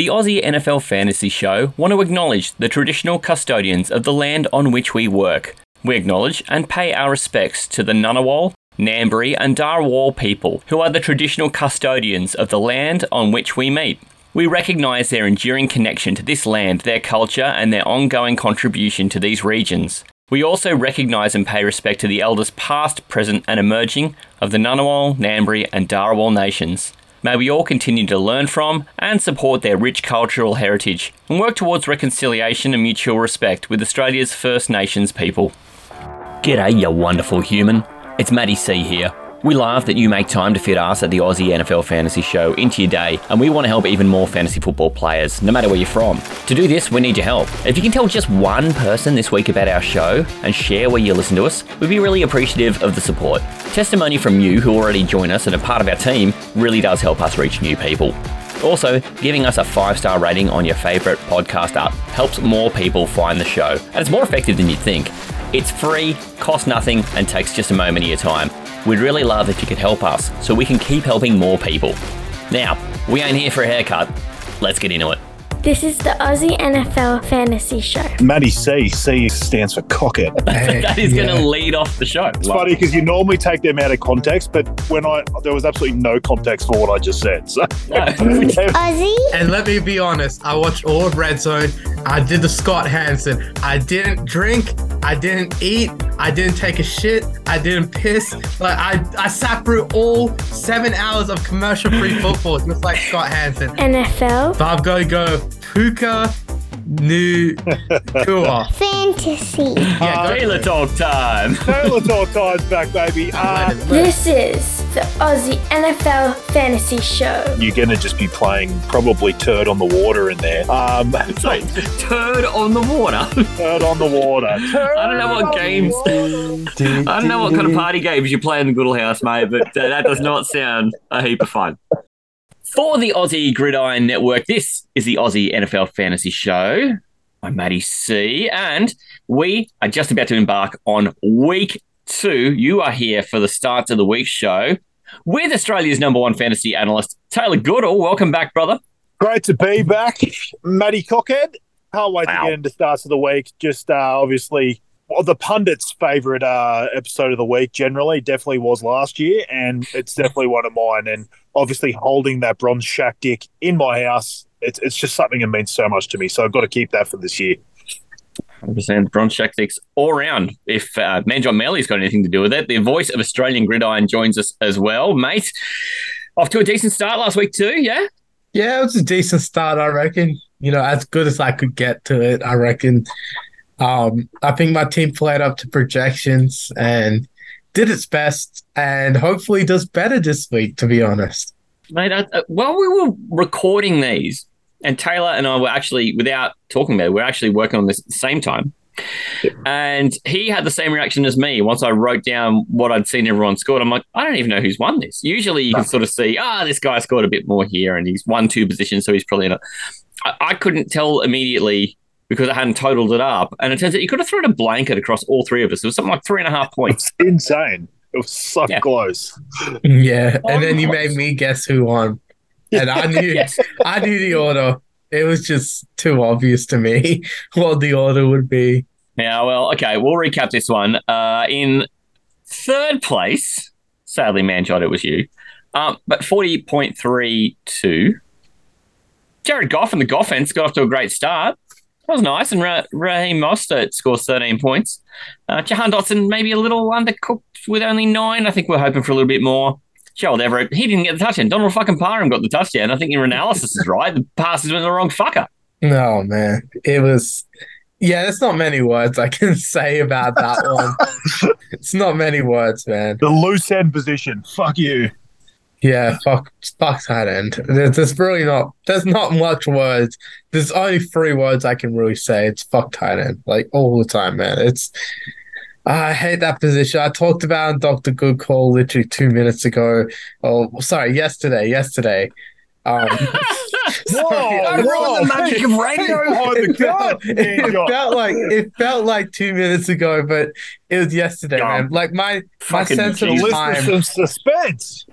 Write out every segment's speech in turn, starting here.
The Aussie NFL Fantasy Show want to acknowledge the traditional custodians of the land on which we work. We acknowledge and pay our respects to the Ngunnawal, Ngambri, and Darawal people, who are the traditional custodians of the land on which we meet. We recognise their enduring connection to this land, their culture, and their ongoing contribution to these regions. We also recognise and pay respect to the elders past, present, and emerging of the Ngunnawal, Ngambri, and Darawal nations. May we all continue to learn from and support their rich cultural heritage and work towards reconciliation and mutual respect with Australia's First Nations people. G'day, you wonderful human. It's Matty C here. We love that you make time to fit us at the Aussie NFL Fantasy Show into your day, and we want to help even more fantasy football players, no matter where you're from. To do this, we need your help. If you can tell just one person this week about our show and share where you listen to us, we'd be really appreciative of the support. Testimony from you who already join us and are part of our team really does help us reach new people. Also, giving us a five star rating on your favourite podcast app helps more people find the show, and it's more effective than you'd think. It's free, costs nothing, and takes just a moment of your time. We'd really love if you could help us so we can keep helping more people. Now, we ain't here for a haircut. Let's get into it. This is the Aussie NFL Fantasy Show. Matty C. C stands for cockhead. that is going to lead off the show. It's funny because you normally take them out of context, but when I there was absolutely no context for what I just said. So Aussie? And let me be honest, I watched all of Red Zone. I did the Scott Hanson. I didn't drink. I didn't eat. I didn't take a shit. I didn't piss. Like I, I sat through all seven hours of commercial-free football just like Scott Hanson. NFL? But I've got to go Puka New Kua. Fantasy. Yeah, go Talor talk time. Talor Talk time's back, baby. Uh, This is the Aussie NFL Fantasy Show. you're gonna just be playing probably turd on the water in there. Um, Sorry, turd on the water. turd on the water. Turd I don't know what games- I don't know what kind of party games you play in the Goodall House, mate, but uh, that does not sound a heap of fun. For the Aussie Gridiron Network, this is the Aussie NFL Fantasy Show. I'm Matty C, and we are just about to embark on week two. You are here for the start of the week show with Australia's number one fantasy analyst, Talor Goodall. Welcome back, brother. Great to be back, Matty Cockhead. Can't wait Wow. to get into starts of the week. Just uh, obviously, well, the pundits' favorite uh, episode of the week generally definitely was last year, and it's definitely one of mine. And obviously, holding that bronze shack dick in my house, it's it's just something that means so much to me. So I've got to keep that for this year. 100% bronze shack dicks all round. If uh, Manjon Melly's got anything to do with it, the voice of Australian Gridiron joins us as well, mate. Off to a decent start last week too, yeah. Yeah, it was a decent start, I reckon. You know, as good as I could get to it, I reckon. Um, I think my team played up to projections and did its best, and hopefully does better this week. To be honest, Mate, uh, uh, while we were recording these, and Talor and I were actually, without talking about it, we're actually working on this at the same time. And he had the same reaction as me once I wrote down what I'd seen everyone scored. I'm like, I don't even know who's won this. Usually you can sort of see, ah, this guy scored a bit more here and he's won two positions, so he's probably not. I, I couldn't tell immediately because I hadn't totaled it up. And it turns out you could have thrown a blanket across all three of us. It was something like three and a half points. It's insane. It was so Yeah. close. yeah. And then you made me guess who won, and I knew yes. I knew the order. It was just too obvious to me what the order would be. Yeah, well, okay, we'll recap this one. Uh, in third place, sadly, Manjot, it was you, um, but 40.32. Jared Goff and the Goffens got off to a great start. That was nice. And Ra- Raheem Mostert scores 13 points. Uh, Jahan Dotson maybe a little undercooked with only nine. I think we're hoping for a little bit more. Gerald Everett, he didn't get the touchdown. Donald fucking Parham got the touchdown. I think your analysis is right. The passes went the wrong fucker. Oh man, it was. Yeah, there's not many words I can say about that one. it's not many words, man. The loose end position. Fuck you. Yeah, fuck, fuck tight end. There's, there's really not. There's not much words. There's only three words I can really say. It's fuck tight end, like all the time, man. It's. I hate that position. I talked about Doctor Good Call literally two minutes ago. Oh, sorry, yesterday. Yesterday. Um, Whoa, I- whoa. the magic of radio. Behind the it felt, felt like it felt like two minutes ago, but it was yesterday, Dumb. man. Like my my Fucking sense The of time. listeners some suspense.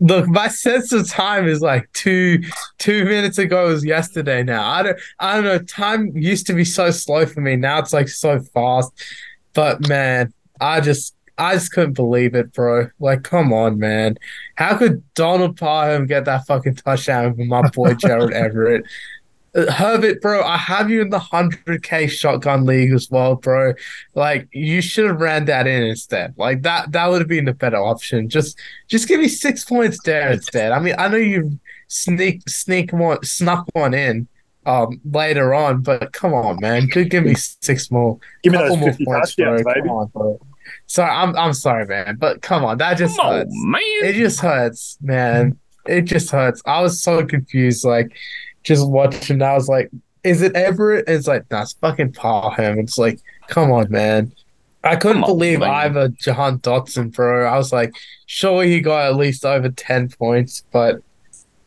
Look, my sense of time is like two two minutes ago was yesterday now. I don't I don't know. Time used to be so slow for me. Now it's like so fast. But man, I just I just couldn't believe it, bro. Like, come on, man. How could Donald Parham get that fucking touchdown from my boy Gerald Everett? Herbert, bro, I have you in the 100k shotgun league as well, bro. Like, you should have ran that in instead. Like that, that would have been the better option. Just, just give me six points there instead. I mean, I know you sneak, sneak one, snuck one in, um, later on, but come on, man, could give me six more, Give me those more 50 points, touchdowns, bro. baby. Come on, bro. Sorry, I'm, I'm sorry, man, but come on, that just Come on, hurts. man. It just hurts, man. It just hurts. I was so confused, like just watching. I was like, "Is it Everett?" It's like, that's fucking fucking Parham." It's like, come on, man. I couldn't on, believe man. either Jahan Dotson, bro. I was like, sure he got at least over ten points, but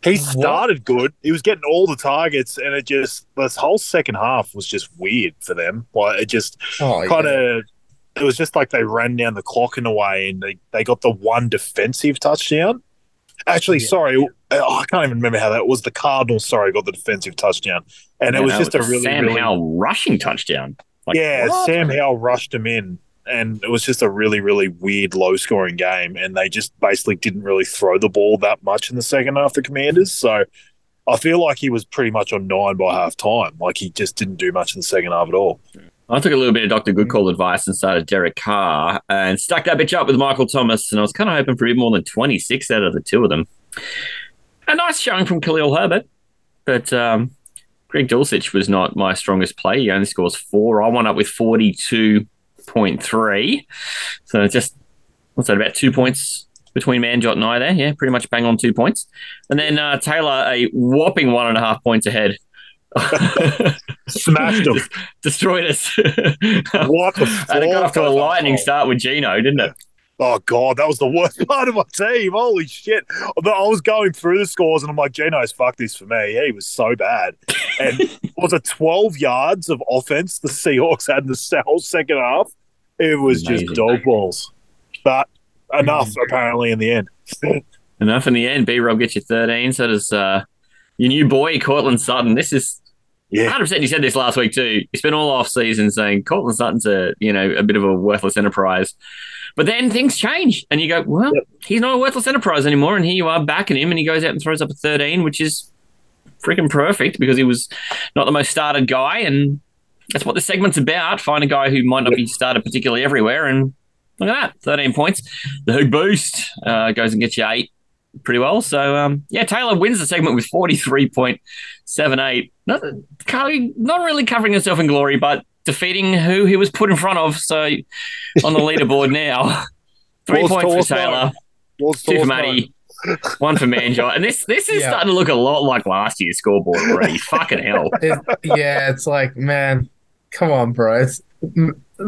He started good. He was getting all the targets, and it just this whole second half was just weird for them. Like it just oh, kind yeah. of. It was just like they ran down the clock in a way, and they, they got the one defensive touchdown. Actually, Yeah. sorry, oh, I can't even remember how that was. The Cardinals, sorry, got the defensive touchdown, and it was Yeah, just a was really, Sam really Howell rushing touchdown. Like, yeah, what? Sam Howell rushed him in, and it was just a really, really weird, low scoring game. And they just basically didn't really throw the ball that much in the second half, the Commanders. So I feel like he was pretty much on nine by half time. Like he just didn't do much in the second half at all. Hmm. I took a little bit of Dr. Goodcall advice and started Derek Carr and stuck that bitch up with Michael Thomas. And I was kind of hoping for even more than 26 out of the two of them. A nice showing from Khalil Herbert, but um, Greg Dulcich was not my strongest play. He only scores four. I went up with 42.3. So just, what's that, about two points between Manjot and I there? Yeah, pretty much bang on two points. And then uh, Talor, a whopping one and a half points ahead. Smashed him. Destroyed us. What the And it got off to a lightning start with Geno, didn't it? Oh god, that was the worst part of my team. Holy shit! I was going through the scores and I'm like, Geno's fuck this for me. He was so bad. And was it 12 yards of offense the Seahawks had in the whole second half? It was Amazing. just dog balls. But enough apparently in the end. Enough in the end. B Rob gets you 13. So does uh, your new boy, Courtland Sutton. This is Yeah. 100%. You said this last week too. You spent all off season saying Courtland Sutton's a, you know, a bit of a worthless enterprise. But then things change and you go, well, he's not a worthless enterprise anymore. And here you are backing him and he goes out and throws up a 13, which is freaking perfect because he was not the most started guy. And that's what the segment's about. Find a guy who might not be started particularly everywhere. And look at that 13 points. The Hoog Boost uh, goes and gets you eight pretty well. So, um, yeah, Talor wins the segment with 43.78. Not, can't- really covering himself in glory, but defeating who he was put in front of. So, on the leaderboard now, three Wall's points for Talor, Wall's two for Matty, one for Manjot. And this this is Yeah. starting to look a lot like last year's scoreboard already. Fucking hell. It, yeah, it's like, man, come on, bro. It's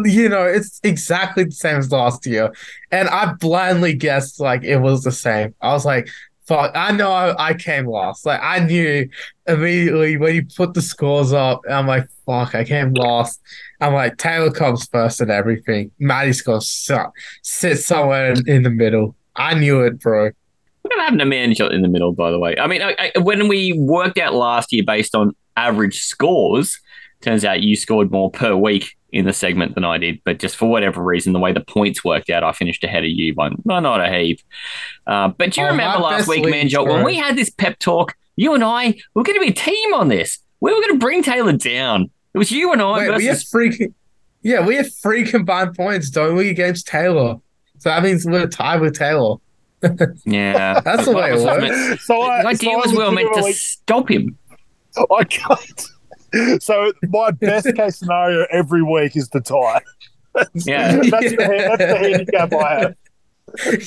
you know, it's exactly the same as last year, and I blindly guessed like it was the same. I was like, fuck, I know I, I came last. Like I knew immediately when you put the scores up. I'm like, fuck, I came last. I'm like, Talor comes first and everything. Matty's gonna sit, sit somewhere in, in the middle. I knew it, bro. Happened to Manjot in the middle, by the way? I mean, I, I, when we worked out last year based on average scores, turns out you scored more per week in the segment than I did. But just for whatever reason, the way the points worked out, I finished ahead of you by well, not a heap. Uh, but do you Oh, remember last week, league, Manjot, when we had this pep talk? You and I we were going to be a team on this. We were going to bring Talor down. It was you and I Wait, we have versus. three. Yeah, we have three combined points, don't we, against Talor? So that means we're tied with Talor. Yeah, That's the way it was works. So The I, idea so I was we were meant to legitimately- stop him. I can't. So my best case scenario every week is the tie. Yeah. That's, the, that's the handicap I have.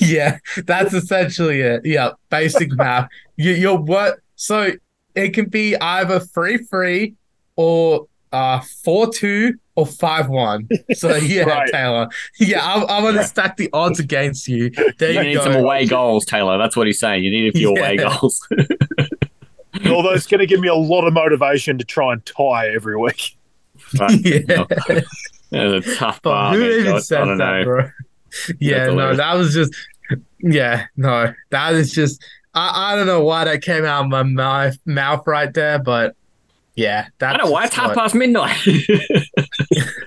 yeah, that's essentially it. Yeah, basic math. You, you're what? So it can be either three three or uh four two or five one. So yeah, Right. Talor. Yeah, I'm, I'm gonna Yeah. stack the odds against you. There You you, need go. some away goals, Talor. That's what he's saying. You need a few away goals. Although it's going to give me a lot of motivation to try and tie every week. Right. yeah. That's a tough But bar, who man. even I- I said that, know. bro? Yeah, no, hilarious. that was just Yeah, no, that is just I, I don't know why that came out of my mouth, mouth right there, but yeah, that's I don't know why it's half past midnight.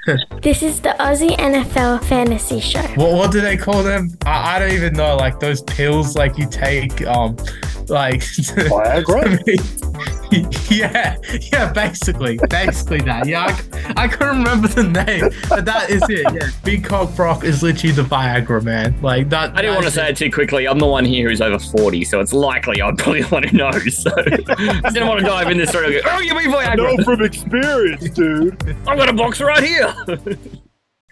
This is the Aussie NFL Fantasy Show. What what do they call them? I, I don't even know. Like those pills, like you take, um, like Viagra? yeah, yeah, basically, basically that. Yeah, I, I couldn't remember the name, but that is it. Yeah, Big Cock Brock is literally the Viagra man. Like that. I didn't want to say it too quickly. I'm the one here who's over 40, so it's likely I'd probably the one who knows. So I didn't want to dive in this story. and go, Oh, you mean I know from experience, dude. I've got a box right here.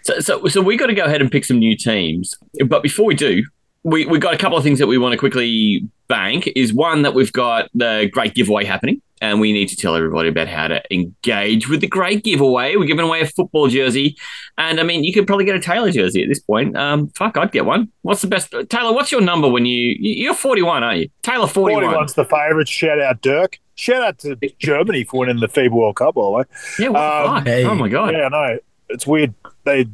so, so, so we got to go ahead and pick some new teams. But before we do, we we got a couple of things that we want to quickly bank. Is one that we've got the great giveaway happening, and we need to tell everybody about how to engage with the great giveaway. We're giving away a football jersey, and I mean, you could probably get a Talor jersey at this point. Um, fuck, I'd get one. What's the best, Talor? What's your number when you you- you're 41, aren't you? Talor 41. 41's the favourite. Shout out Dirk. Shout out to Germany for winning the FIBA World Cup, by the way. Yeah, what the Um, fuck? hey. Oh my god. Yeah, I know. It's weird. They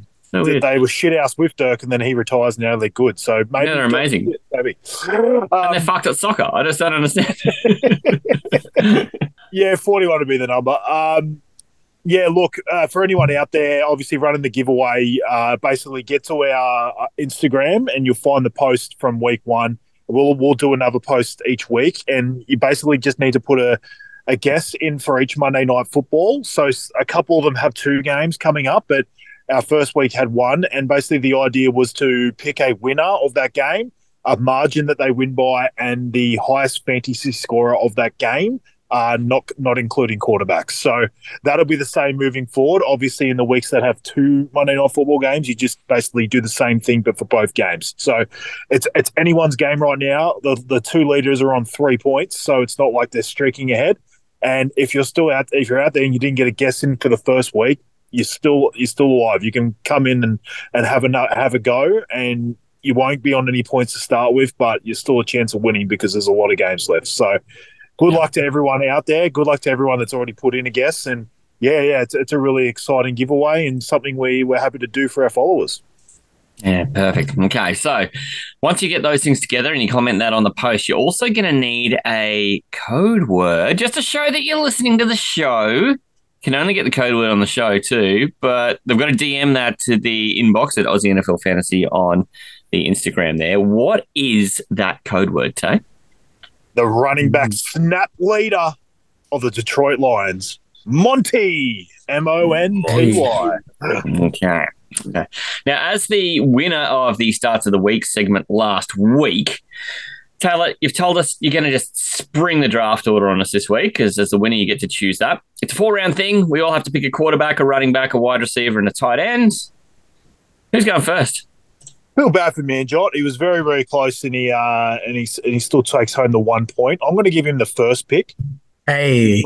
They were shit house with Dirk, and then he retires, and now they're good. So maybe Yeah, they're amazing. Maybe. and they're Um, fucked at soccer. I just don't understand. yeah, forty-one would be the number. Um, yeah, look uh, for anyone out there, obviously running the giveaway. Uh, basically, get to our uh, Instagram, and you'll find the post from week one. We'll we'll do another post each week, and you basically just need to put a a guess in for each Monday night football. So a couple of them have two games coming up, but our first week had one, and basically the idea was to pick a winner of that game, a margin that they win by, and the highest fantasy scorer of that game. Uh, not not including quarterbacks. So that'll be the same moving forward. Obviously, in the weeks that have two Monday night football games, you just basically do the same thing, but for both games. So it's it's anyone's game right now. The the two leaders are on three points, so it's not like they're streaking ahead. And if you're still out, if you're out there and you didn't get a guess in for the first week, you're still you're still alive. You can come in and and have a have a go, and you won't be on any points to start with, but you're still a chance of winning because there's a lot of games left. So good luck to everyone out there. Good luck to everyone that's already put in a guess. And yeah, yeah, it's, it's a really exciting giveaway and something we we're happy to do for our followers. Yeah, perfect. Okay, so once you get those things together and you comment that on the post, you're also going to need a code word just to show that you're listening to the show. Can only get the code word on the show too, but they've got to DM that to the inbox at Aussie NFL Fantasy on the Instagram there. What is that code word, Tay? The running back snap leader of the Detroit Lions, Monty, M O N T Y. Okay. Okay. Now, as the winner of the Starts of the Week segment last week, Talor, you've told us you're going to just spring the draft order on us this week because as the winner, you get to choose that. It's a four round thing. We all have to pick a quarterback, a running back, a wide receiver, and a tight end. Who's going first? Feel bad for Manjot. He was very, very close, and he uh, and he and he still takes home the one point. I'm going to give him the first pick. Hey.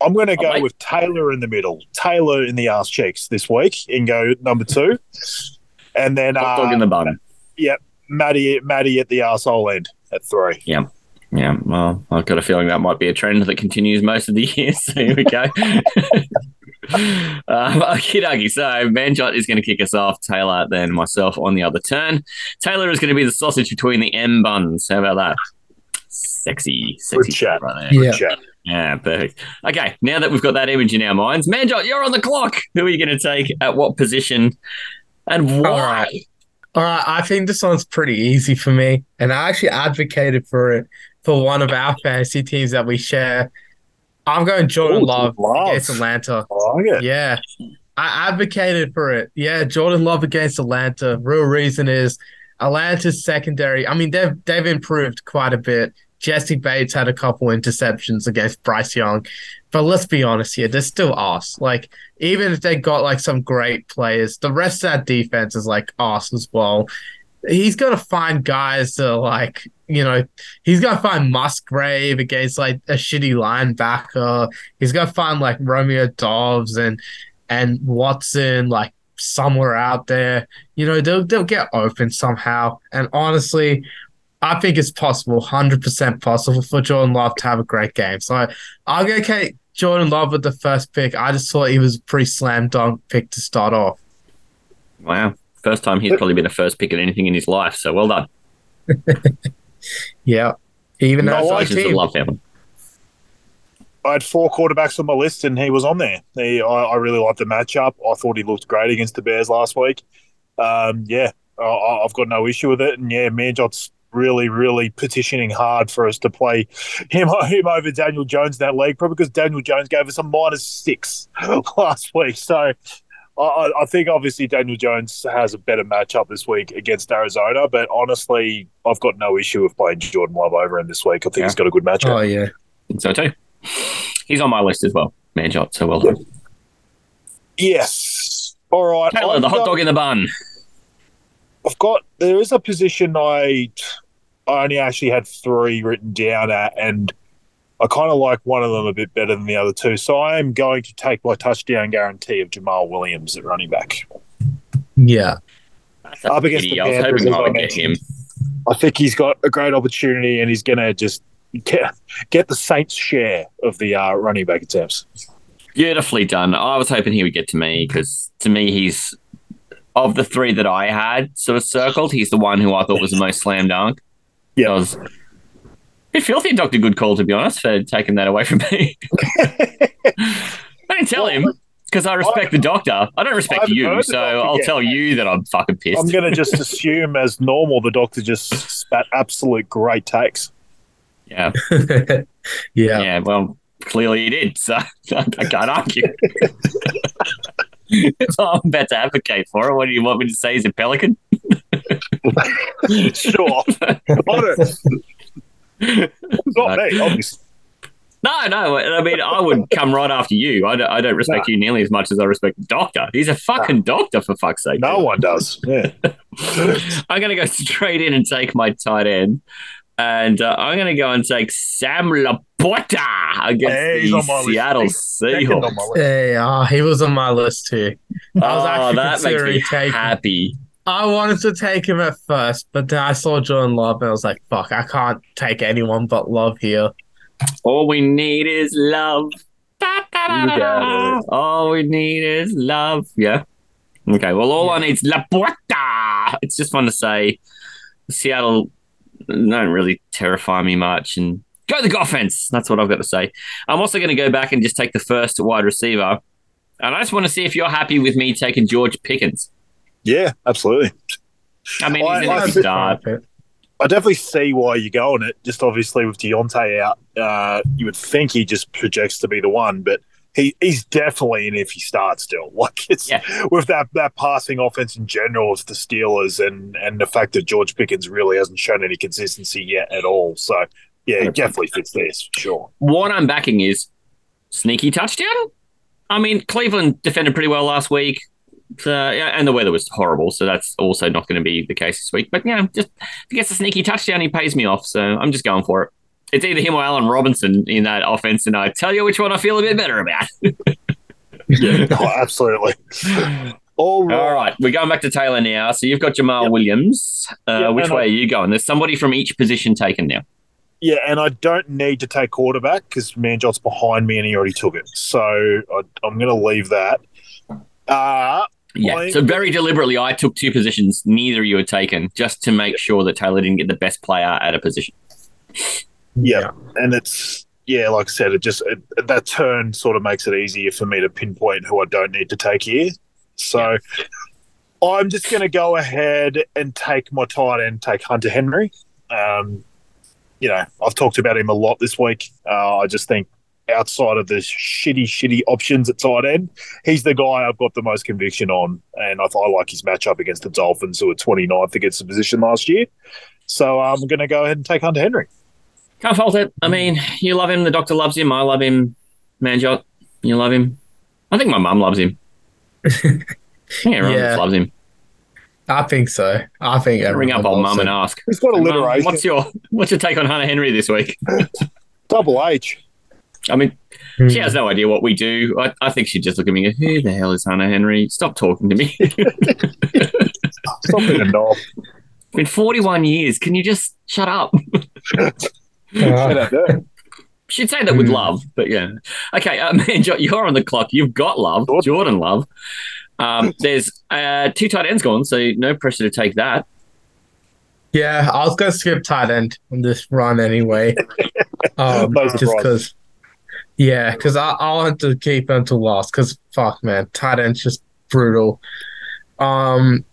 I'm going to go mate. with Talor in the middle, Talor in the ass cheeks this week, and go number two, and then Hot dog in uh, the bun. Matty, Matty at the arsehole end at three. Yeah, Yeah, well, I've got a feeling that might be a trend that continues most of the year. So here we go. um, okie dokie. So Manjot is going to kick us off. Talor, then myself on the other turn. Talor is going to be the sausage between the M buns. How about that? Sexy, sexy Good chat. right there. Yeah. Chat. Yeah, perfect. Okay, now that we've got that image in our minds, Manjot, you're on the clock. Who are you going to take at what position and why? All right. All right, I think this one's pretty easy for me, and I actually advocated for it for one of our fantasy teams that we share. I'm going Jordan Ooh, Love Love. against Atlanta. I. Yeah, I advocated for it. Yeah, Jordan Love against Atlanta. Real reason is Atlanta's secondary. I mean, they've they've improved quite a bit. Jessie Bates had a couple interceptions against Bryce Young, but let's be honest here, they're still arse. Like even if they got like some great players, the rest of that defense is like arse as well. He's gonna find guys to like you know he's gonna find Musgrave against like a shitty linebacker. He's gonna find like Romeo Doubs and and Watson like somewhere out there. You know they'll they'll get open somehow. And honestly, I think it's possible, hundred percent possible for Jordan Love to have a great game. So I'll go Kate Jordan Love with the first pick. I just thought he was a pretty slam dunk pick to start off. Wow. First time he's probably been a first pick at anything in his life. So well done. Yeah. Even No, as I our Congratulations to the team. Love family. I had four quarterbacks on my list, and he was on there. He, I, I really liked the matchup. I thought he looked great against the Bears last week. Um, yeah, I, I've got no issue with it. And yeah, Manjot's really, really petitioning hard for us to play him, him over Daniel Jones in that league, probably because Daniel Jones gave us a minus six last week. So I- I, I think obviously Daniel Jones has a better matchup this week against Arizona, but honestly, I've got no issue with playing Jordan Love over him this week. I think Yeah. he's got a good matchup. Oh yeah. think so too. He's on my list as well. man. Manjot, so well done. Yes. All right. Talor, I've the hot got- dog in the bun. I've got there is a position I I only actually had three written down at, and I kind of like one of them a bit better than the other two. So I am going to take my touchdown guarantee of Jamaal Williams at running back. Yeah. That's Up against pity. the I was Panthers, hoping I I would get him. I think he's got a great opportunity, and he's going to just get get the Saints' share of the uh, running back attempts. Beautifully done. I was hoping he would get to me because to me, he's of the three that I had sort of circled, he's the one who I thought was the most slam dunk. Yeah. I was a bit filthy, Dr. Good Call, to be honest, for taking that away from me. I didn't tell him because I respect the doctor. I don't respect I haven't you, so I'll yet. tell you that I'm fucking pissed. I'm going to just assume, as normal, the doctor just spat absolute great takes. yeah. yeah. Yeah, well, clearly he did, so I can't argue. so I'm about to advocate for it. What do you want me to say? Is a Pelican? Sure. I don't, not me, obviously. No, no. I mean, I would come right after you. I don't, I don't respect you nearly as much as I respect the doctor. He's a fucking doctor, for fuck's sake. No one does. Yeah. I'm going to go straight in and take my tight end. And uh, I'm going to go and take Sam Laporta against Hey, the on my list. Seattle Seahawks. on. Hey, ah, he was on my list too. I was oh, actually that makes me taking- happy. I wanted to take him at first, but then I saw Jordan Love and I was like, fuck, I can't take anyone but Love here. All we need is love. All we need is love. Yeah. Okay. Well, all I need is La Puerta. It's just fun to say. Seattle don't really terrify me much, and go the offense. That's what I've got to say. I'm also going to go back and just take the first wide receiver, and I just want to see if you're happy with me taking George Pickens. Yeah, absolutely. I mean, I- he's I easy think- start. I definitely see why you go on it. Just obviously with Diontae out, uh, you would think he just projects to be the one, but he, he's definitely in if he starts still. Like it's Yeah. with that that passing offense in general of the Steelers and and the fact that George Pickens really hasn't shown any consistency yet at all. So yeah, he definitely fits this for sure. What I'm backing is sneaky touchdown. I mean, Cleveland defended pretty well last week. Yeah, and the weather was horrible, so that's also not going to be the case this week. But yeah, just if he gets a sneaky touchdown, he pays me off. So I'm just going for it. It's either him or Allen Robinson in that offense, and I tell you which one I feel a bit better about. Oh, absolutely. All right. All right, we're going back to Talor now. So you've got Jamaal Yep. Williams. Uh, Yeah, which way I- are you going? There's somebody from each position taken now. Yeah, and I don't need to take quarterback because Manjot's behind me and he already took it. So I, I'm going to leave that. Uh, Yeah. I- So very deliberately, I took two positions neither of you had taken, just to make sure that Talor didn't get the best player at a position. Yeah. and it's yeah, like I said, it just it, that turn sort of makes it easier for me to pinpoint who I don't need to take here. So I'm just going to go ahead and take my tight end, take Hunter Henry. Um, you know, I've talked about him a lot this week. Uh, I just think outside of the shitty, shitty options at tight end, he's the guy I've got the most conviction on, and I, I like his matchup against the Dolphins, who were 29th against the position last year. So um, I'm going to go ahead and take Hunter Henry. Can't fault it. I mean, you love him. The doctor loves him. I love him. Manjot, you love him. I think my mum loves him. I think everyone Yeah. just loves him. I think so. I think Ring up everyone old mum and ask. He's got "Mum, alliteration. What's your What's your take on Hunter Henry this week? Double H. I mean, Hmm. she has no idea what we do. I, I think she'd just look at me and go, "Who the hell is Hannah Henry? Stop talking to me." Stop being a knob. been 41 years. Can you just shut up? Uh, She'd say that with Hmm. love, but yeah. Okay, uh, man, you're on the clock. You've got love, Jordan. Jordan Love. Um, there's uh, two tight ends gone, so no pressure to take that. Yeah, I was gonna skip tight end on this run anyway. Um, just because. Yeah, because I, I want to keep him to last. Because fuck, man, tight end's just brutal. Um.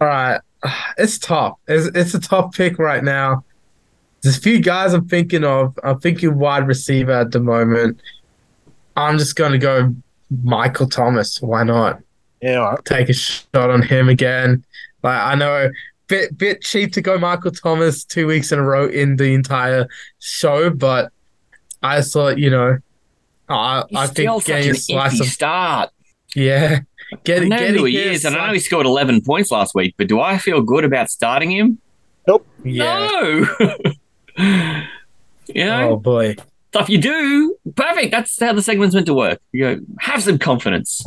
All right, it's tough. It's it's a tough pick right now. There's a few guys I'm thinking of. I'm thinking wide receiver at the moment. I'm just gonna go Michael Thomas. Why not? Yeah, right. take a shot on him again. Like I know, bit bit cheap to go Michael Thomas two weeks in a row in the entire show, but I thought you know, I He's I still think getting an a slice of start. yeah, I getting know getting who he his is, and I know he scored 11 points last week, but do I feel good about starting him? yeah. No. you know, Oh boy, stuff you do. Perfect. That's how the segment's meant to work. You go, have some confidence.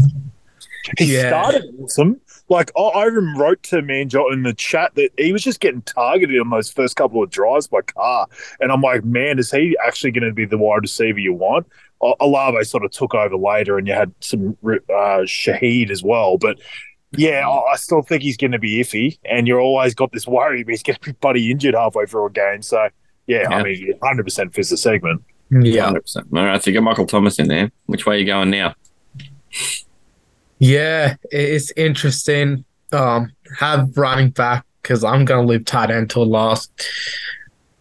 He Yeah. started awesome. Like I, I even wrote to Manjot in the chat that he was just getting targeted on those first couple of drives by Carr, and I'm like, man, is he actually going to be the wide receiver you want? A- Olave sort of took over later, and you had some uh, Shaheed as well, but. Yeah, I I still think he's going to be iffy, and you're always got this worry he's going to be buddy injured halfway through a game. So, yeah, Yeah. I mean, 100 percent fits the segment. yeah, 100%. All right, so you got Michael Thomas in there. Which way are you going now? Yeah. It's interesting. Um, have running back because I'm gonna leave tight end till last.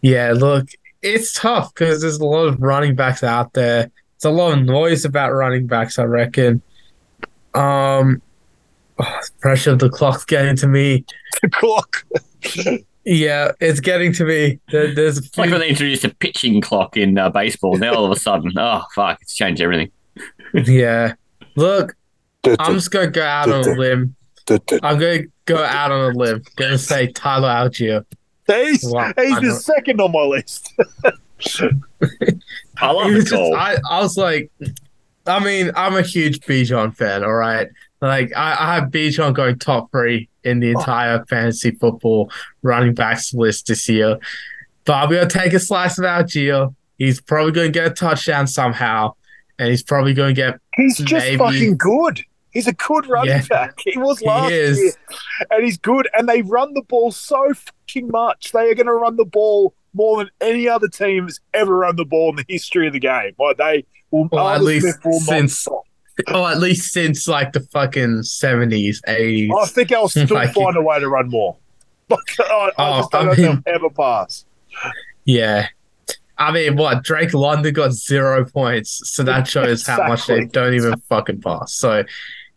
Yeah, look, it's tough because there's a lot of running backs out there. It's a lot of noise about running backs, I reckon. Um, oh, pressure of the clock's getting to me. The clock. Yeah, it's getting to me. There, there's a It's like when they introduced a pitching clock in uh, baseball. Now all of a sudden, oh, fuck, it's changed everything. yeah. Look, I'm just gonna go out on a limb. I'm gonna go out on a limb. Gonna say Tyler Allgeier. He's, Wow, he's the second on my list. I love It the was just- call. I, I was like, I mean, I'm a huge Bijan fan, all right? Like, I, I have Bijan going top three in the oh. entire fantasy football running backs list this year. But I'm going to take a slice of Allgeier. He's probably going to get a touchdown somehow, and he's probably going to get. He's just Maybe. fucking good. He's a good running Yeah. back. He was last He year, and he's good. And they run the ball so fucking much. They are going to run the ball more than any other team has ever run the ball in the history of the game. Like they will, Well, at least will since-. Oh, at least since like the fucking 70s, 80s. I think I'll still Like- find a way to run more. Like, I, I Oh, just don't I mean- they'll ever pass. Yeah. I mean, what? Drake London got zero points. So that shows how much they don't even fucking pass. So,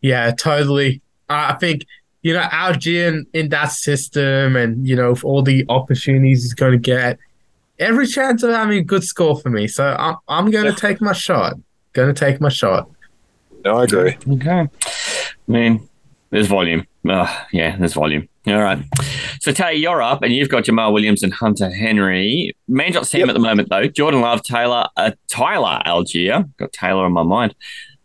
yeah, totally. I I think, you know, Allgeier in, in that system and, you know, for all the opportunities he's going to get, every chance of having a good score for me. So I'm, I'm going to Yeah. take my shot. Going to take my shot. No, I agree. Okay. I mean, there's volume. Uh, yeah, there's volume. All right. So, Tay, you're up, and you've got Jamaal Williams and Hunter Henry. Manjot's team Yep. at the moment, though. Jordan Love, Talor, uh, Tyler Allgeier. Got Talor on my mind.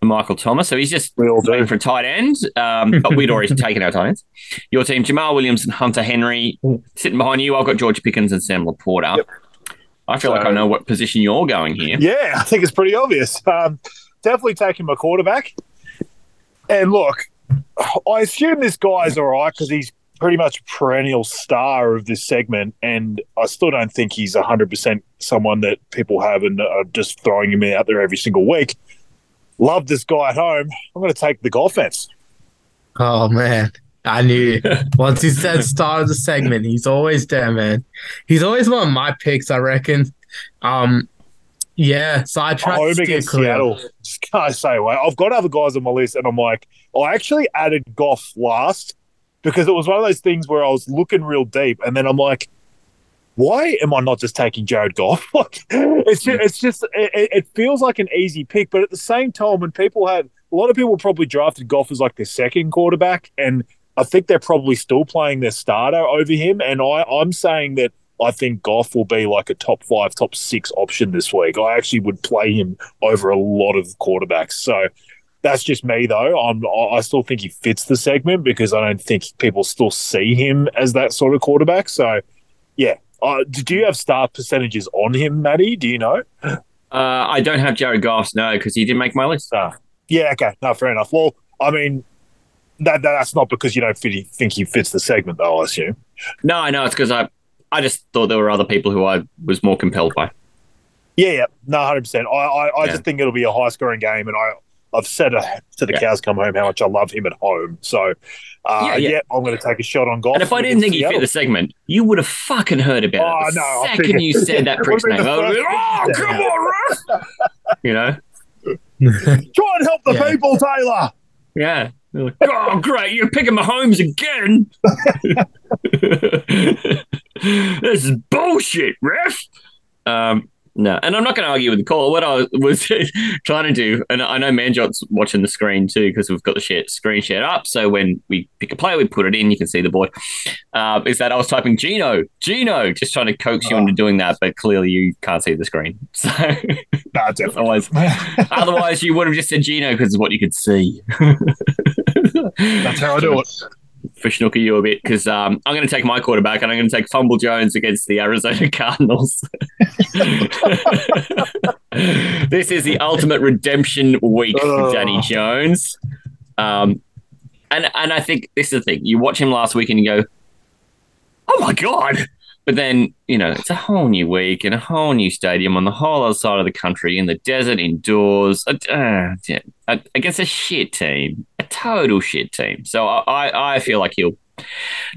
Michael Thomas. So he's just We all waiting do. for tight end. Um, but we'd already taken our tight ends. Your team, Jamaal Williams and Hunter Henry. Sitting behind you, I've got George Pickens and Sam Laporta. Yep. I feel like I know what position you're going here. Yeah, I think it's pretty obvious. Um, definitely taking my quarterback. And look, I assume this guy's all right because he's pretty much a perennial star of this segment. And I still don't think he's 100% someone that people have and are just throwing him out there every single week. Love this guy at home. I'm going to take the offense. Oh, man. I knew once he said start of the segment, he's always there, man. He's always one of my picks, I reckon. Um, yeah, so I tried home to steer against clear. Seattle. Just can't say away. I've got other guys on my list, and I'm like, I actually added Goff last because it was one of those things where I was looking real deep, and then I'm like, why am I not just taking Jared Goff? like, it's just, it's just it, it- feels like an easy pick, but at the same time, when people have a lot of people probably drafted Goff as like their second quarterback, and I think they're probably still playing their starter over him, and I I'm saying that. I think Goff will be like a top five, top six option this week. I actually would play him over a lot of quarterbacks. So that's just me, though. I'm, I still think he fits the segment because I don't think people still see him as that sort of quarterback. So, yeah. Uh, do you have star percentages on him, Matty? Do you know? Uh, I don't have Jared Goff's, no, because he didn't make my list. Uh, yeah, okay. No, fair enough. Well, I mean, that, that's not because you don't fit, think he fits the segment, though. I assume. No, I know it's because I I just thought there were other people who I was more compelled by. Yeah, yeah, no, hundred percent. I, I, I Yeah. just think it'll be a high scoring game, and I, I've said uh, to the Yeah. cows come home how much I love him at home. So, uh, Yeah, yeah, yeah. I'm going to take a shot on Goff. And if I didn't think he fit the segment, you would have fucking heard about Oh, it. The no, second figured- you said that prick's name, I oh, come on, Russ. You know? try and help the people, Talor. Yeah. Like, oh, great. You're picking Mahomes again. this is bullshit, ref. Um, no, and I'm not going to argue with the call. What I was trying to do, and I know Manjot's watching the screen too because we've got the share, screen shared up. So when we pick a player, we put it in. You can see the board. Uh, is that I was typing Geno, Geno, just trying to coax you Oh. into doing that, but clearly you can't see the screen. So definitely. otherwise, otherwise you would have just said Geno because it's what you could see. That's how I do it. For Schnooker you a bit because um, I'm going to take my quarterback and I'm going to take Fumble Jones against the Arizona Cardinals. this is the ultimate redemption week for Oh. Danny Jones. Um, and, and I think this is the thing. You watch him last week and you go, oh my God. But then, you know, it's a whole new week and a whole new stadium on the whole other side of the country in the desert, indoors, uh, uh, yeah, against a shit team, a total shit team. So I, I, feel like he'll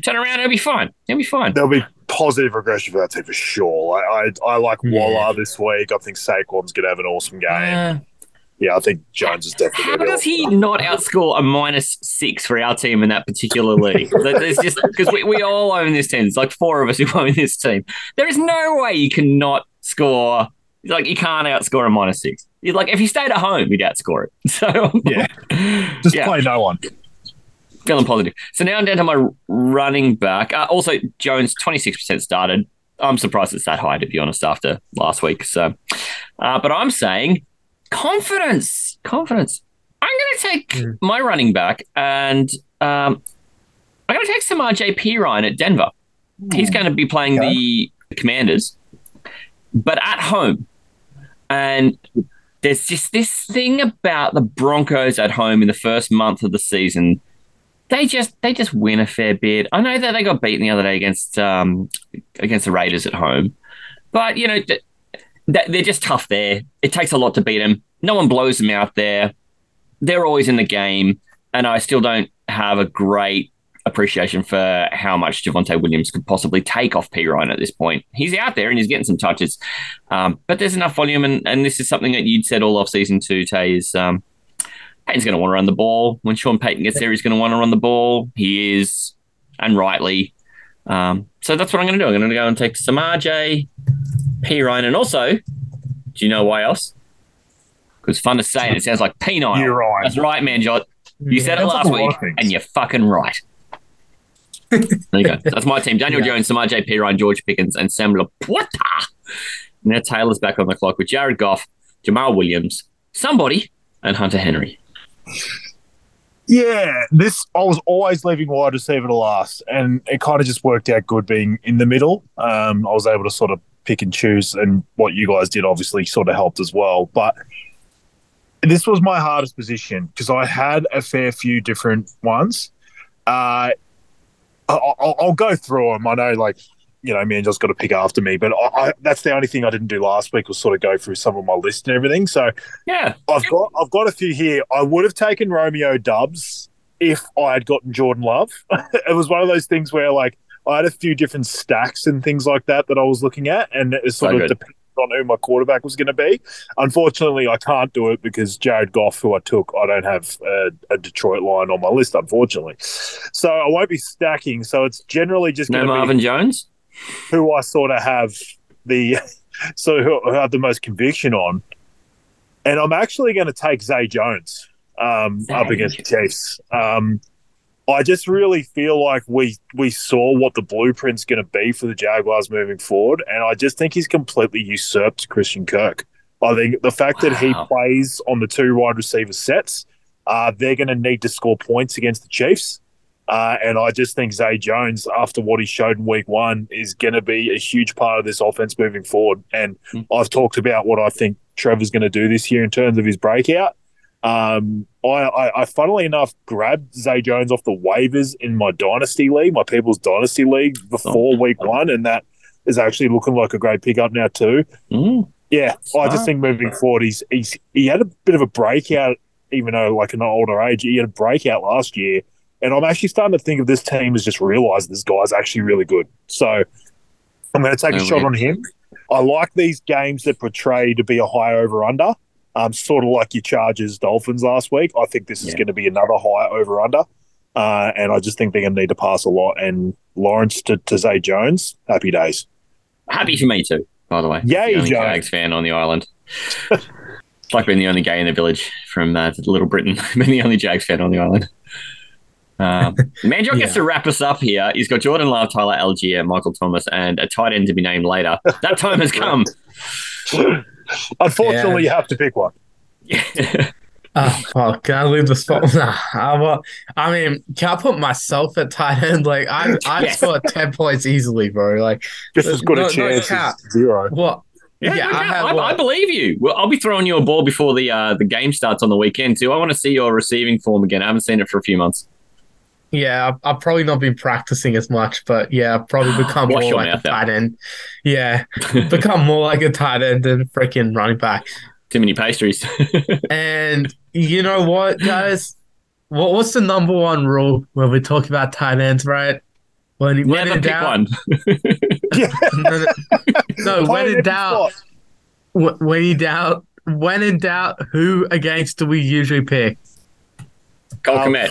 turn around and he'll be fine. He'll be fine. There'll be positive regression for that team for sure. I, I, I like Yeah. Waller this week. I think Saquon's going to have an awesome game. Uh, yeah, I think Jones is definitely. how does he not outscore a minus six for our team in that particular league? There's just because we, we all own this team. It's like four of us who own this team. There is no way you cannot score. Like you can't outscore a minus six. Like if you stayed at home, you'd outscore it. So Yeah. Just yeah. play no one. feeling positive. So now I'm down to my running back. Uh, also, Jones, 26% started. I'm surprised it's that high, to be honest, after last week. So, uh, but I'm saying confidence, confidence. I'm going to take Mm. my running back and um, I'm going to take Samar J. Ryan at Denver. He's going to be playing the Commanders, but at home. And there's just this thing about the Broncos at home in the first month of the season they just they just win a fair bit. I know that they got beaten the other day against um against the Raiders at home, but you know th- they're just tough there. It takes a lot to beat them. No one blows them out there. They're always in the game, and I still don't have a great appreciation for how much Javonte Williams could possibly take off Perine at this point. He's out there and he's getting some touches, um, but there's enough volume, and, and this is something that you'd said all off season too. Tay is um, Payton's going to want to run the ball. When Sean Payton gets there, he's going to want to run the ball. He is, and rightly. Um, so that's what I'm going to do. I'm going to go and take Samar J, Perine, and also, do you know why else? Because fun to say it, it sounds like P9. You're right. That's right, man, Jot. You said it last week, things. and you're fucking right. there you go. That's my team. Daniel Yeah. Jones, Samaje, P Ryan, George Pickens, and Sam Laporta. Now Taylor's back on the clock with Jared Goff, Jamaal Williams, somebody, and Hunter Henry. Yeah, this I was always leaving wide receiver to last, and it kind of just worked out good being in the middle. Um, I was able to sort of pick and choose, and what you guys did obviously sort of helped as well. But this was my hardest position because I had a fair few different ones. Uh, I'll, I'll go through them. I know, like you know, man, just got to pick after me, but I, I, that's the only thing I didn't do last week was sort of go through some of my list and everything. So Yeah. I've got I've got a few here. I would have taken Romeo Doubs if I had gotten Jordan Love. it was one of those things where like I had a few different stacks and things like that that I was looking at, and it sort So of good. depended on who my quarterback was going to be. Unfortunately, I can't do it because Jared Goff, who I took, I don't have a, a Detroit line on my list, unfortunately. So I won't be stacking. So it's generally just No going to be Marvin Jones? who I sort of have the so who, who I have the most conviction on, and I'm actually going to take Zay Jones um, up against the Chiefs. Um, I just really feel like we we saw what the blueprint's going to be for the Jaguars moving forward, and I just think he's completely usurped Christian Kirk. I think the fact that he plays on the two wide receiver sets, uh, they're going to need to score points against the Chiefs. Uh, and I just think Zay Jones, after what he showed in week one, is going to be a huge part of this offense moving forward. And Hmm. I've talked about what I think Trevor's going to do this year in terms of his breakout. Um, I, I, I funnily enough grabbed Zay Jones off the waivers in my dynasty league, my people's dynasty league before week one, and that is actually looking like a great pickup now too. Mm. Yeah, I just think moving forward, he's, he's he had a bit of a breakout, even though like an older age, he had a breakout last year, and I'm actually starting to think of this team as just realised this guy's actually really good. So I'm going to take No a shot on him. I like these games that portray to be a high over under. Um, sort of like your Chargers Dolphins last week. I think this is Yeah. going to be another high over under. Uh, and I just think they're going to need to pass a lot. And Lawrence to, to Zay Jones, happy days. Happy for me too, by the way. Yay, the only Joe. Jags fan on the island. it's like being the only gay in the village from uh, Little Britain. being the only Jags fan on the island. Um, Manjot gets to wrap us up here. He's got Jordan Love, Tyler Allgeier, Michael Thomas, and a tight end to be named later. That time has come. Unfortunately, Yeah. you have to pick one. Oh, fuck. Can I leave the spot? Nah. I, I mean, can I put myself at tight end? Like, I I Yes. scored 10 points easily, bro. Like, Just as good No- a chance cap. as zero. what? Yeah, Yeah, I have I. I believe you. Well, I'll be throwing you a ball before the uh, the game starts on the weekend too. I want to see your receiving form again. I haven't seen it for a few months. Yeah, I've, I've probably not been practicing as much, but yeah, I've probably become more like a mouth out. tight end. Yeah, become more like a tight end than freaking running back. Too many pastries. And you know what, guys? What, what's the number one rule when we talk about tight ends, right? When, when Never in pick doubt, one. Yeah. no, no, no, when it in doubt, spot. when in doubt, when in doubt, who against do we usually pick? Cole Um, Kmet.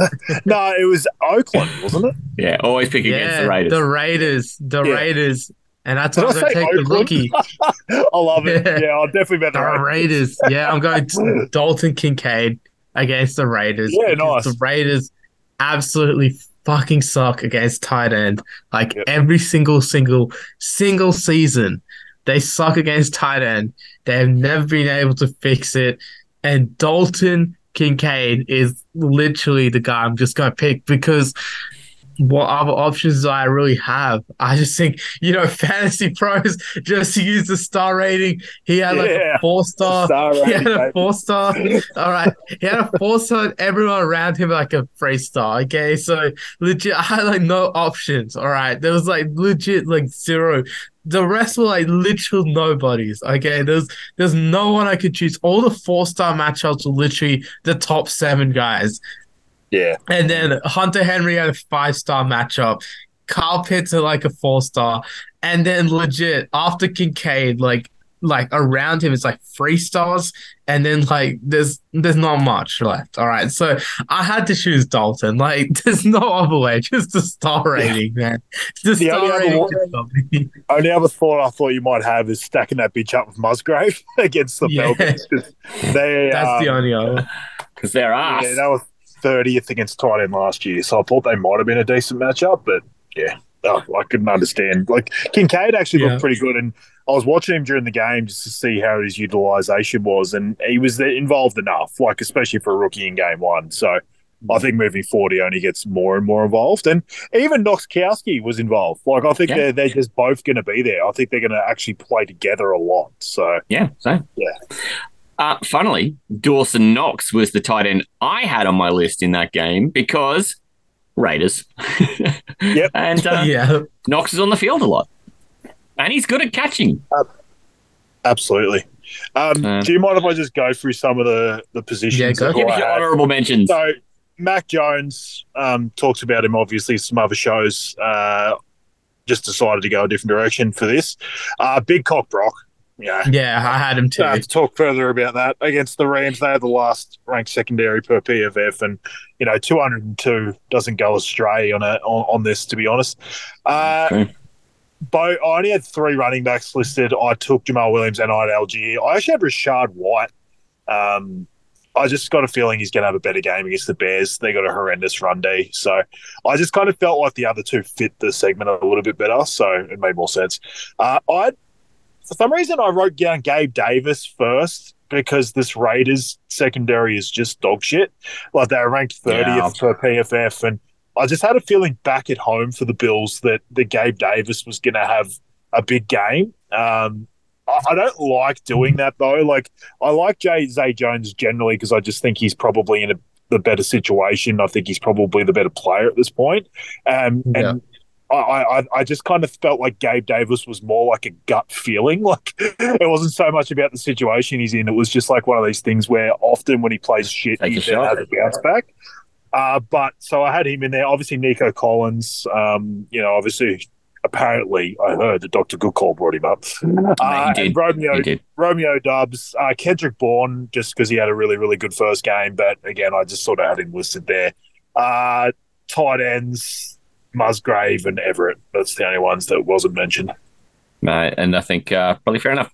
No, it was Oakland, wasn't it? Yeah, always pick against the Raiders. The Raiders, the Yeah. Raiders, and that's Did why I I'm gonna say take the rookie. I love it. Yeah. Yeah, I'll definitely bet The the Raiders. Yeah, I'm going to Dalton Kincaid against the Raiders. Yeah, nice. The Raiders absolutely fucking suck against tight end. Like Yep. every single, single, single season, they suck against tight end. They have never been able to fix it. And Dalton Kincaid is literally the guy I'm just going to pick because what other options do I really have? I just think, you know, fantasy pros just use the star rating. He had like Yeah. a four star. Star He had a four star. All right. He had a four star and everyone around him like a three star. Okay. So legit, I had like no options. All right. There was like legit like zero. The rest were like literal nobodies. Okay. There's there's no one I could choose. All the four star matchups were literally the top seven guys. Yeah. And then Hunter Henry had a five star matchup. Kyle Pitts at like a four star. And then legit after Kincaid, like like around him it's like three stars. And then like there's there's not much left. All right. So I had to choose Dalton. Like there's no other way. Just the star rating, man. The, The only star other rating. one- just got me. Only other thought I thought you might have is stacking that bitch up with Musgrave against the Yeah. Falcons. 'cause They, That's the um, only other. Because they're ass. yeah, they were 30th against tight end last year, so I thought they might have been a decent matchup, but yeah, oh, I couldn't understand. Like Kincaid actually Yeah. looked pretty good, and I was watching him during the game just to see how his utilization was, and he was there involved enough, like especially for a rookie in game one. So I think moving forward, he only gets more and more involved, and even Noxkowski was involved. Like I think Yeah. they're they're just both going to be there. I think they're going to actually play together a lot. So Yeah, so. Yeah. Uh, funnily, Dawson Knox was the tight end I had on my list in that game because Raiders. Yep. And uh, yeah. Knox is on the field a lot. And he's good at catching. absolutely. Um, Um, do you mind if I just go through some of the the positions? Yeah, go. Give your honourable mentions. So Mac Jones um, talks about him. Obviously, some other shows uh, just decided to go a different direction for this. Uh, Big Cock Brock. Yeah. Yeah, I had him too. Uh, to talk further about that against the Rams, they had the last ranked secondary per PFF, and you know, 202 doesn't go astray on a on, on this. To be honest, uh, True. Bo, I only had three running backs listed. I took Jamaal Williams and I had Allgeier. I actually had Rachaad White. Um, I just got a feeling he's going to have a better game against the Bears. They got a horrendous run D, so I just kind of felt like the other two fit the segment a little bit better. So it made more sense. Uh, I, for some reason, I wrote down Gabe Davis first because this Raiders secondary is just dog shit. Like they're ranked thirtieth per PFF, and I just had a feeling back at home for the Bills that that Gabe Davis was going to have a big game. Um, I, I don't like doing that though. Like I like Jay Zay Jones generally because I just think he's probably in a the better situation. I think he's probably the better player at this point. Um, Yeah. and I, I, I just kind of felt like Gabe Davis was more like a gut feeling. Like it wasn't so much about the situation he's in. It was just like one of these things where often when he plays shit, Take he a then shot. has a bounce back. Uh, but so I had him in there. Obviously, Nico Collins. Um, you know, obviously, apparently, I heard that Dr. Goodcall brought him up. Uh, he did. Romeo He did. Romeo Doubs, uh, Kendrick Bourne, just because he had a really, really good first game. But again, I just sort of had him listed there. Uh, tight ends, Musgrave and Everett. That's the only ones that wasn't mentioned. Right, and I think uh, probably fair enough.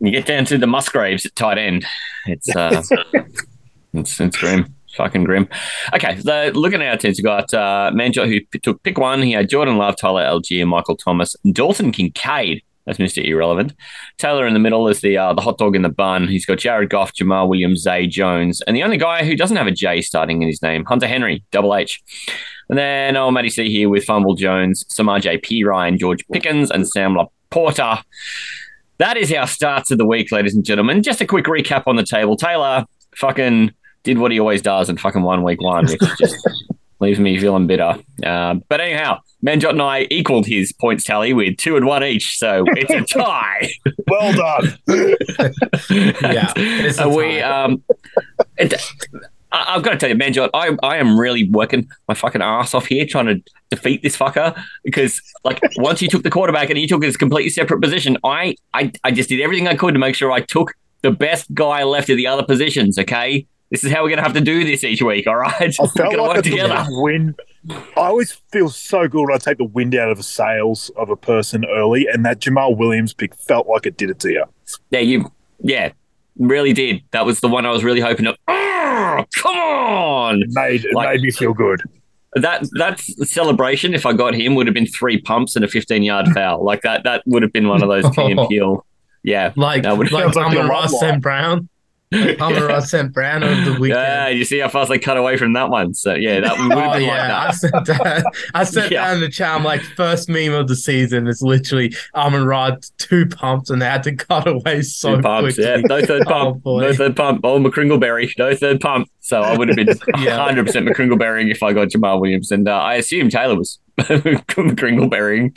You get down to the Musgraves at tight end. It's uh, it's, it's grim, fucking grim. Okay, so looking at our teams, we've got uh, Manjot who p- took pick one. He had Jordan Love, Tyler Allgeier, Michael Thomas, Dalton Kincaid. That's Mr. Irrelevant. Talor in the middle is the uh, the hot dog in the bun. He's got Jared Goff, Jamaal Williams, Zay Jones, and the only guy who doesn't have a J starting in his name, Hunter Henry, double H. And then oh, Matty C here with Fumble Jones, Samar P. Ryan, George Pickens, and Sam Laporta. That is our starts of the week, ladies and gentlemen. Just a quick recap on the table. Talor fucking did what he always does and fucking won week one, which is just leaves me feeling bitter. Uh, but anyhow, Manjot and I equaled his points tally with two and one each, so it's a tie. Well done. Yeah, it's a Uh, we tie. um, it, I, I've got to tell you, Manjot, I I am really working my fucking ass off here trying to defeat this fucker because like once you took the quarterback and he took his completely separate position, I I I just did everything I could to make sure I took the best guy left of the other positions. Okay. This is how we're going to have to do this each week, all right? I We're felt like work together. the wind. I always feel so good when I take the wind out of the sails of a person early, and that Jamaal Williams pick felt like it did it to you. Yeah, you, yeah, really did. That was the one I was really hoping to. Oh, ah, come on! It made it Like- made me feel good. That that celebration, if I got him, would have been three pumps and a fifteen-yard foul. Like that, that would have been one of those Key and Peele. Yeah, like that would- like Sounds like Amon the Ross and Brown. Ross St. Brown over the weekend. yeah. You see how fast they cut away from that one. So yeah, that would have Oh been yeah, I like sent that. I sent Yeah. down the chat. I'm like, first meme of the season is literally Amon Rod two pumps, and they had to cut away so Two pumps, quickly. yeah. No third Oh, pump. boy. no third pump. Oh, McCringleberry. No third pump. So I would have been hundred percent McCringleberrying if I got Jamaal Williams, and uh, I assume Talor was McCringleberrying.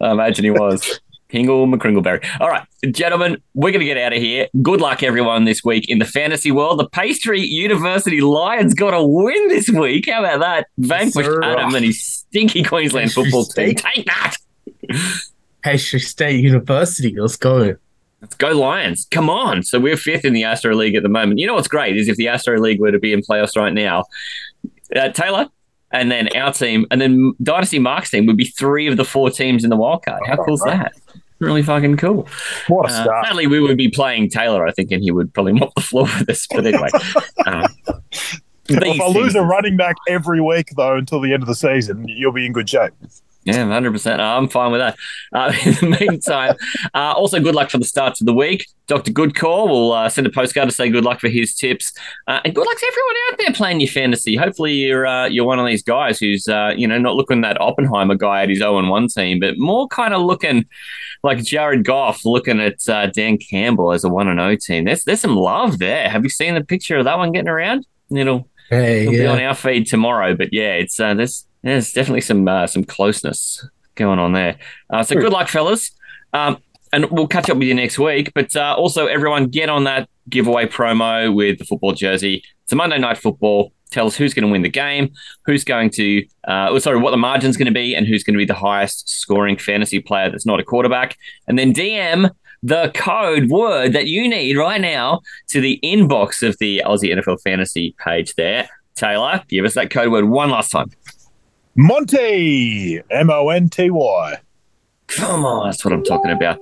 I imagine he was. Hingle McCringleberry. All right, gentlemen, we're going to get out of here. Good luck, everyone, this week in the fantasy world. The Pastry University Lions got a win this week. How about that? Vanquished sir. Adam and his stinky Queensland Pastry football team. State. Take that. Pastry State University. Let's go. Let's go Lions. Come on. So we're fifth in the Astro League at the moment. You know what's great is if the Astro League were to be in playoffs right now, uh, Talor and then our team and then Dynasty Mark's team would be three of the four teams in the wildcard. How cool is that? Really fucking cool. What a Uh, start! sadly, we would be playing Talor, I think, and he would probably mop the floor with us. But anyway. um, if I lose things- a running back every week though until the end of the season, you'll be in good shape. Yeah, hundred percent. I'm fine with that. Uh, in the meantime, uh, also good luck for the starts of the week. Doctor Goodcall will uh, send a postcard to say good luck for his tips, uh, and good luck to everyone out there playing your fantasy. Hopefully, you're uh, you're one of these guys who's uh, you know not looking that Oppenheimer guy at his 0 and 1 team, but more kind of looking like Jared Goff, looking at uh, Dan Campbell as a 1 and 0 team. There's there's some love there. Have you seen the picture of that one getting around? It'll Hey, It'll be on our feed tomorrow. But yeah, it's uh, there's there's definitely some uh, some closeness going on there. Uh, so good luck, fellas. Um, and we'll catch up with you next week. But uh, also, everyone, get on that giveaway promo with the football jersey. It's a Monday night football. Tell us who's going to win the game, who's going to, uh, oh, sorry, what the margin's going to be, and who's going to be the highest scoring fantasy player that's not a quarterback. And then DM the code word that you need right now to the inbox of the Aussie NFL fantasy page there. Talor, give us that code word one last time. Monty, M O N T Y. Come on, that's what I'm talking about.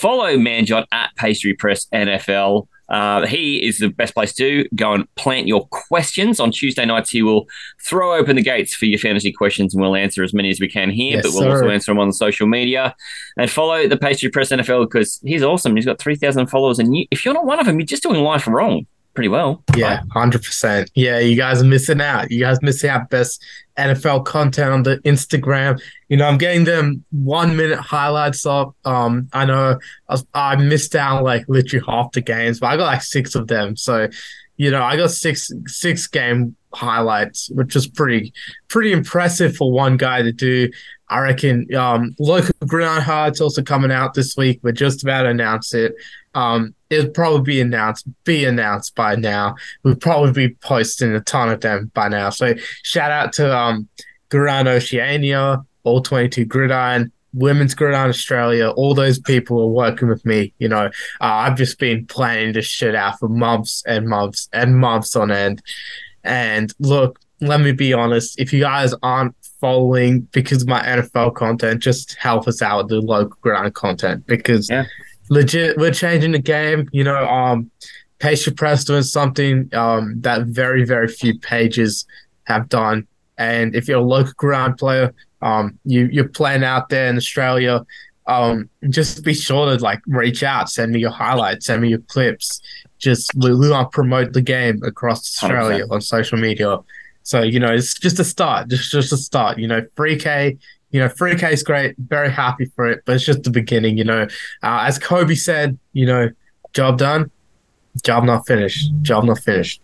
Follow Manjot at Pastry Press NFL. Uh, he is the best place to go and plant your questions. On Tuesday nights, he will throw open the gates for your fantasy questions and we'll answer as many as we can here, Yes, but we'll also answer them on social media. And follow the Pastry Press NFL because he's awesome. He's got 3,000 followers. And you, if you're not one of them, you're just doing life wrong pretty well. Yeah, hundred percent. Yeah, you guys are missing out. You guys missing out. Best NFL content on the Instagram. You know, I'm getting them one minute highlights up. Um, I know I, was, I missed out like literally half the games, but I got like six of them. So, you know, I got six six game highlights, which was pretty pretty impressive for one guy to do. I reckon um, local gridiron hard's also coming out this week. We're just about to announce it. Um, it'll probably be announced, be announced by now. We'll probably be posting a ton of them by now. So shout out to um, Gridiron Oceania, All 22 Gridiron, Women's Gridiron Australia, all those people are working with me. You know, uh, I've just been planning this shit out for months and months and months on end. And look, let me be honest, if you guys aren't following because of my NFL content, just help us out with the local gridiron content because Yeah. Legit we're changing the game. You know, um Patient Press doing something um that very, very few pages have done. And if you're a local ground player, um you you're playing out there in Australia, um just be sure to like reach out, send me your highlights, send me your clips. Just we, we want to promote the game across Australia 100%. on social media. So, you know, it's just a start, just just a start. You know, free K, you know, free case great. Very happy for it, but it's just the beginning. You know, uh, as Kobe said, you know, job done, job not finished, job not finished,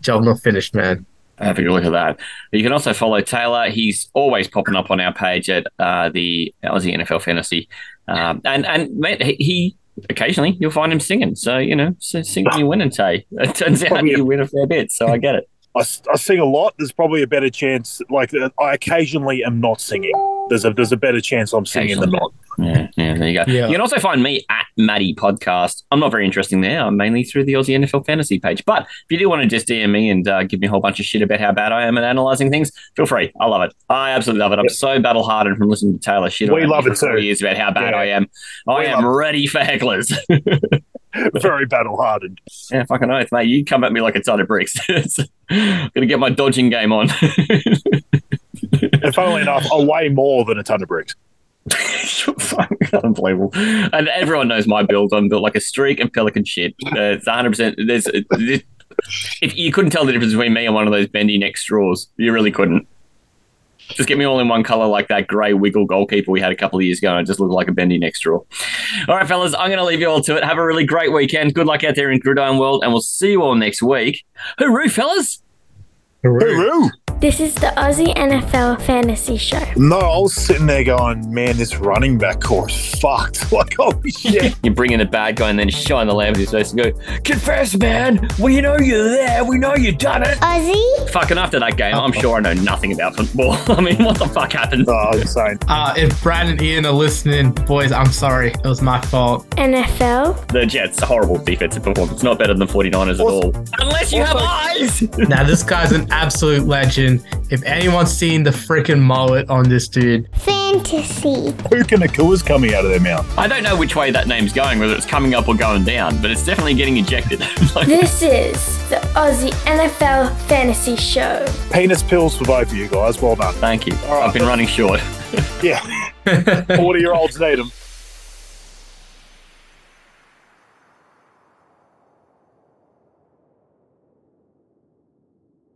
job not finished, man. Have a good look at that. You can also follow Talor. He's always popping up on our page at uh, the Aussie NFL Fantasy, um, and and mate, he, he occasionally you'll find him singing. So you know, so sing when you win, and Tay. It turns out Probably a- you win a fair bit. So I get it. I, s- I sing a lot. There's probably a better chance. Like uh, I occasionally am not singing. There's a there's a better chance I'm singing than not. Yeah, yeah, there you go. Yeah. You can also find me at Maddie Podcast. I'm not very interesting there. I'm mainly through the Aussie NFL Fantasy page. But if you do want to just DM me and uh, give me a whole bunch of shit about how bad I am at analyzing things, feel free. I love it. I absolutely love it. I'm Yep. so battle hardened from listening to Talor shit. We love it for four too. Years about how bad Yeah. I am. I We am love it. ready for hecklers. Very battle hardened. yeah, fucking oath, mate. You come at me like a ton of bricks. I'm Gonna get my dodging game on. And funnily enough, I weigh more than a ton of bricks. Unbelievable. And everyone knows my build. I'm built like a streak of pelican shit. Uh, it's 100%. There's, there's, if you couldn't tell the difference between me and one of those bendy neck straws, you really couldn't. Just get me all in one color like that grey wiggle goalkeeper we had a couple of years ago, and just look like a bendy next straw. All right, fellas, I'm going to leave you all to it. Have a really great weekend. Good luck out there in Gridiron World, and we'll see you all next week. Hooroo, fellas! Hooroo! This is the Aussie NFL Fantasy Show. No, I was sitting there going, man, this running back core is fucked. Like, holy shit. You bring in the bad guy and then shine the lamp in his face and go, Confess, man! We know you're there. We know you done it. Aussie Fucking after that game, I'm sure I know nothing about football. I mean, what the fuck happened? Oh, I'm insane. Uh, if Brad and Ian are listening, boys, I'm sorry. It was my fault. NFL The Jets, horrible defensive performance. It's Not better than 49ers at all. Unless you have eyes! Now, this guy's an absolute legend. If anyone's seen the freaking mullet on this dude, Fantasy. Puka Nacua's coming out of their mouth. I don't know which way that name's going, whether it's coming up or going down, but it's definitely getting ejected. Like, This is the Aussie NFL Fantasy Show. Penis pills for both of you guys. Well done. Thank you. All right. I've been running short. Yeah. 40 year olds need them.